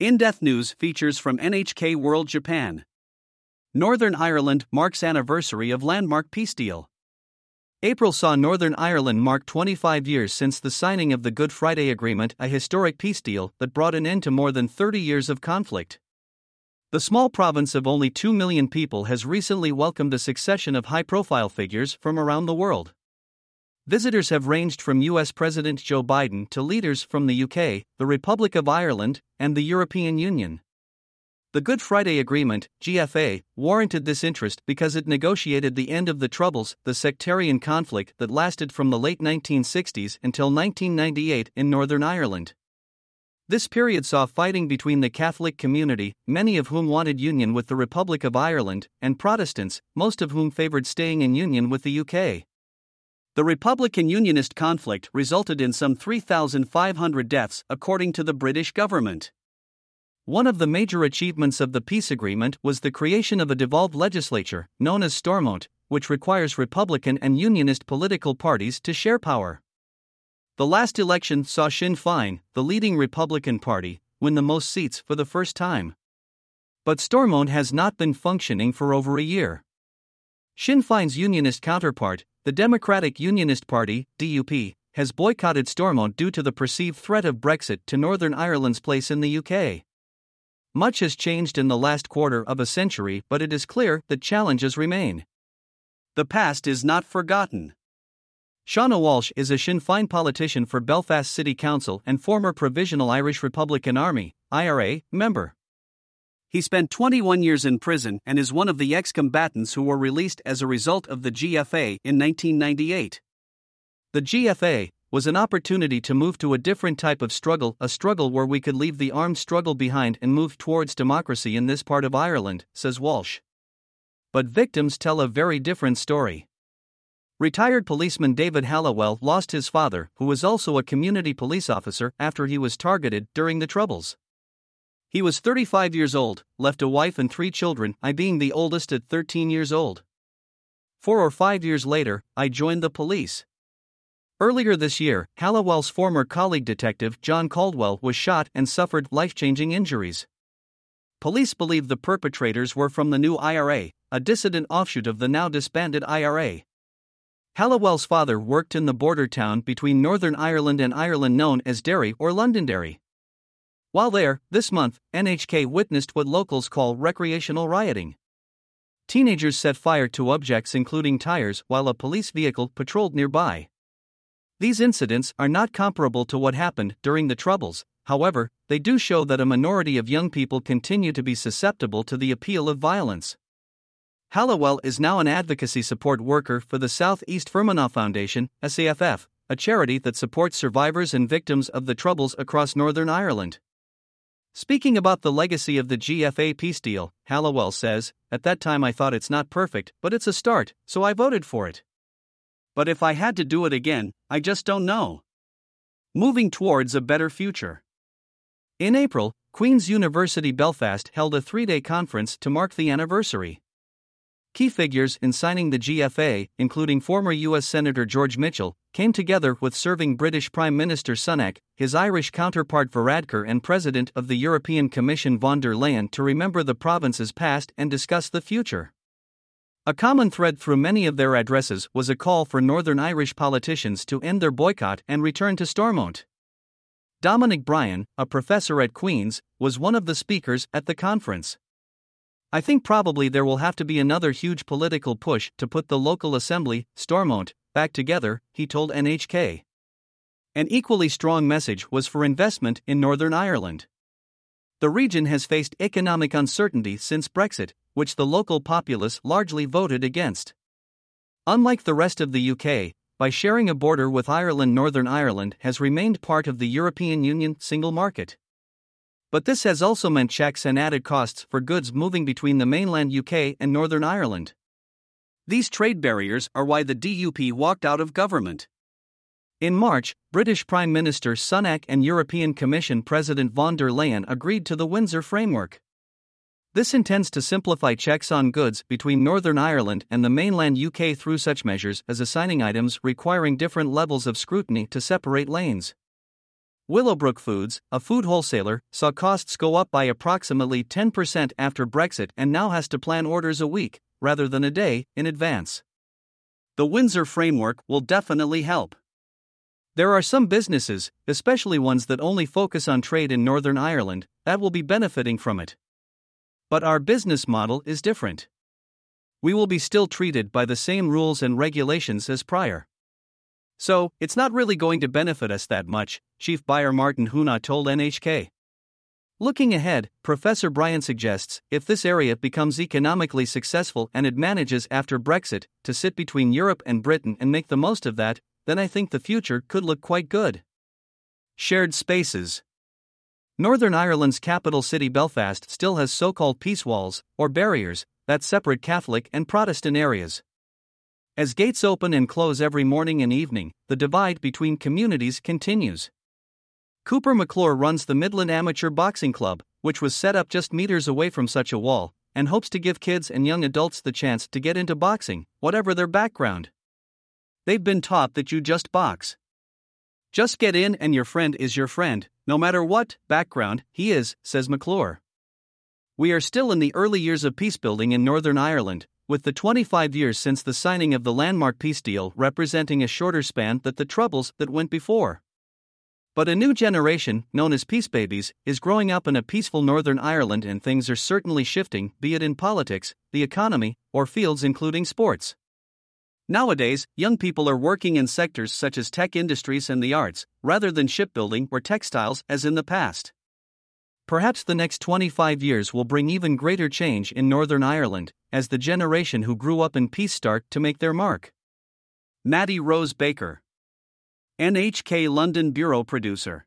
In Depth News features from NHK World Japan. Northern Ireland marks anniversary of landmark peace deal. April saw Northern Ireland mark 25 years since the signing of the Good Friday Agreement, a historic peace deal that brought an end to more than 30 years of conflict. The small province of only 2 million people has recently welcomed a succession of high profile figures from around the world. Visitors have ranged from US President Joe Biden to leaders from the UK, the Republic of Ireland, and the European Union. The Good Friday Agreement, GFA, warranted this interest because it negotiated the end of the Troubles, the sectarian conflict that lasted from the late 1960s until 1998 in Northern Ireland. This period saw fighting between the Catholic community, many of whom wanted union with the Republic of Ireland, and Protestants, most of whom favored staying in union with the UK. The Republican Unionist conflict resulted in some 3,500 deaths, according to the British government. One of the major achievements of the peace agreement was the creation of a devolved legislature, known as Stormont, which requires Republican and Unionist political parties to share power. The last election saw Sinn Féin, the leading Republican Party, win the most seats for the first time. But Stormont has not been functioning for over a year. Sinn Féin's Unionist counterpart, the Democratic Unionist Party, DUP, has boycotted Stormont due to the perceived threat of Brexit to Northern Ireland's place in the UK. Much has changed in the last quarter of a century, but it is clear that challenges remain. The past is not forgotten. Séanna Walsh is a Sinn Féin politician for Belfast City Council and former Provisional Irish Republican Army IRA member. He spent 21 years in prison and is one of the ex combatants who were released as a result of the GFA in 1998. The GFA was an opportunity to move to a different type of struggle, a struggle where we could leave the armed struggle behind and move towards democracy in this part of Ireland, says Walsh. But victims tell a very different story. Retired policeman David Hallowell lost his father, who was also a community police officer, after he was targeted during the Troubles. He was 35 years old, left a wife and three children, I being the oldest at 13 years old. Four or five years later, I joined the police. Earlier this year, Halliwell's former colleague detective John Caldwell was shot and suffered life changing injuries. Police believe the perpetrators were from the new IRA, a dissident offshoot of the now disbanded IRA. Halliwell's father worked in the border town between Northern Ireland and Ireland known as Derry or Londonderry. While there, this month, NHK witnessed what locals call recreational rioting. Teenagers set fire to objects including tires while a police vehicle patrolled nearby. These incidents are not comparable to what happened during the Troubles, however, they do show that a minority of young people continue to be susceptible to the appeal of violence. Hallowell is now an advocacy support worker for the South East Fermanagh Foundation, SEFF, a charity that supports survivors and victims of the Troubles across Northern Ireland. Speaking about the legacy of the GFA peace deal, Hallowell says, At that time I thought it's not perfect, but it's a start, so I voted for it. But if I had to do it again, I just don't know. Moving towards a better future. In April, Queen's University Belfast held a three day conference to mark the anniversary. Key figures in signing the GFA, including former U.S. Senator George Mitchell, came together with serving British Prime Minister Sunak, his Irish counterpart Varadkar, and President of the European Commission von der Leyen to remember the province's past and discuss the future. A common thread through many of their addresses was a call for Northern Irish politicians to end their boycott and return to Stormont. Dominic Bryan, a professor at Queen's, was one of the speakers at the conference. I think probably there will have to be another huge political push to put the local assembly, Stormont, back together, he told NHK. An equally strong message was for investment in Northern Ireland. The region has faced economic uncertainty since Brexit, which the local populace largely voted against. Unlike the rest of the UK, by sharing a border with Ireland, Northern Ireland has remained part of the European Union single market. But this has also meant checks and added costs for goods moving between the mainland UK and Northern Ireland. These trade barriers are why the DUP walked out of government. In March, British Prime Minister Sunak and European Commission President von der Leyen agreed to the Windsor Framework. This intends to simplify checks on goods between Northern Ireland and the mainland UK through such measures as assigning items requiring different levels of scrutiny to separate lanes. Willowbrook Foods, a food wholesaler, saw costs go up by approximately 10% after Brexit and now has to plan orders a week, rather than a day, in advance. The Windsor framework will definitely help. There are some businesses, especially ones that only focus on trade in Northern Ireland, that will be benefiting from it. But our business model is different. We will be still treated by the same rules and regulations as prior. So, it's not really going to benefit us that much, Chief Buyer Martin Huna told NHK. Looking ahead, Professor Bryan suggests if this area becomes economically successful and it manages after Brexit to sit between Europe and Britain and make the most of that, then I think the future could look quite good. Shared spaces. Northern Ireland's capital city Belfast still has so called peace walls, or barriers, that separate Catholic and Protestant areas. As gates open and close every morning and evening, the divide between communities continues. Cooper McClure runs the Midland Amateur Boxing Club, which was set up just meters away from such a wall, and hopes to give kids and young adults the chance to get into boxing, whatever their background. They've been taught that you just box. Just get in and your friend is your friend, no matter what background he is, says McClure. We are still in the early years of peacebuilding in Northern Ireland, with the 25 years since the signing of the landmark peace deal representing a shorter span than the troubles that went before. But a new generation, known as peace babies, is growing up in a peaceful Northern Ireland and things are certainly shifting, be it in politics, the economy, or fields including sports. Nowadays, young people are working in sectors such as tech industries and the arts, rather than shipbuilding or textiles as in the past. Perhaps the next 25 years will bring even greater change in Northern Ireland, as the generation who grew up in peace start to make their mark. Maddie Rose Baker, NHK London Bureau Producer.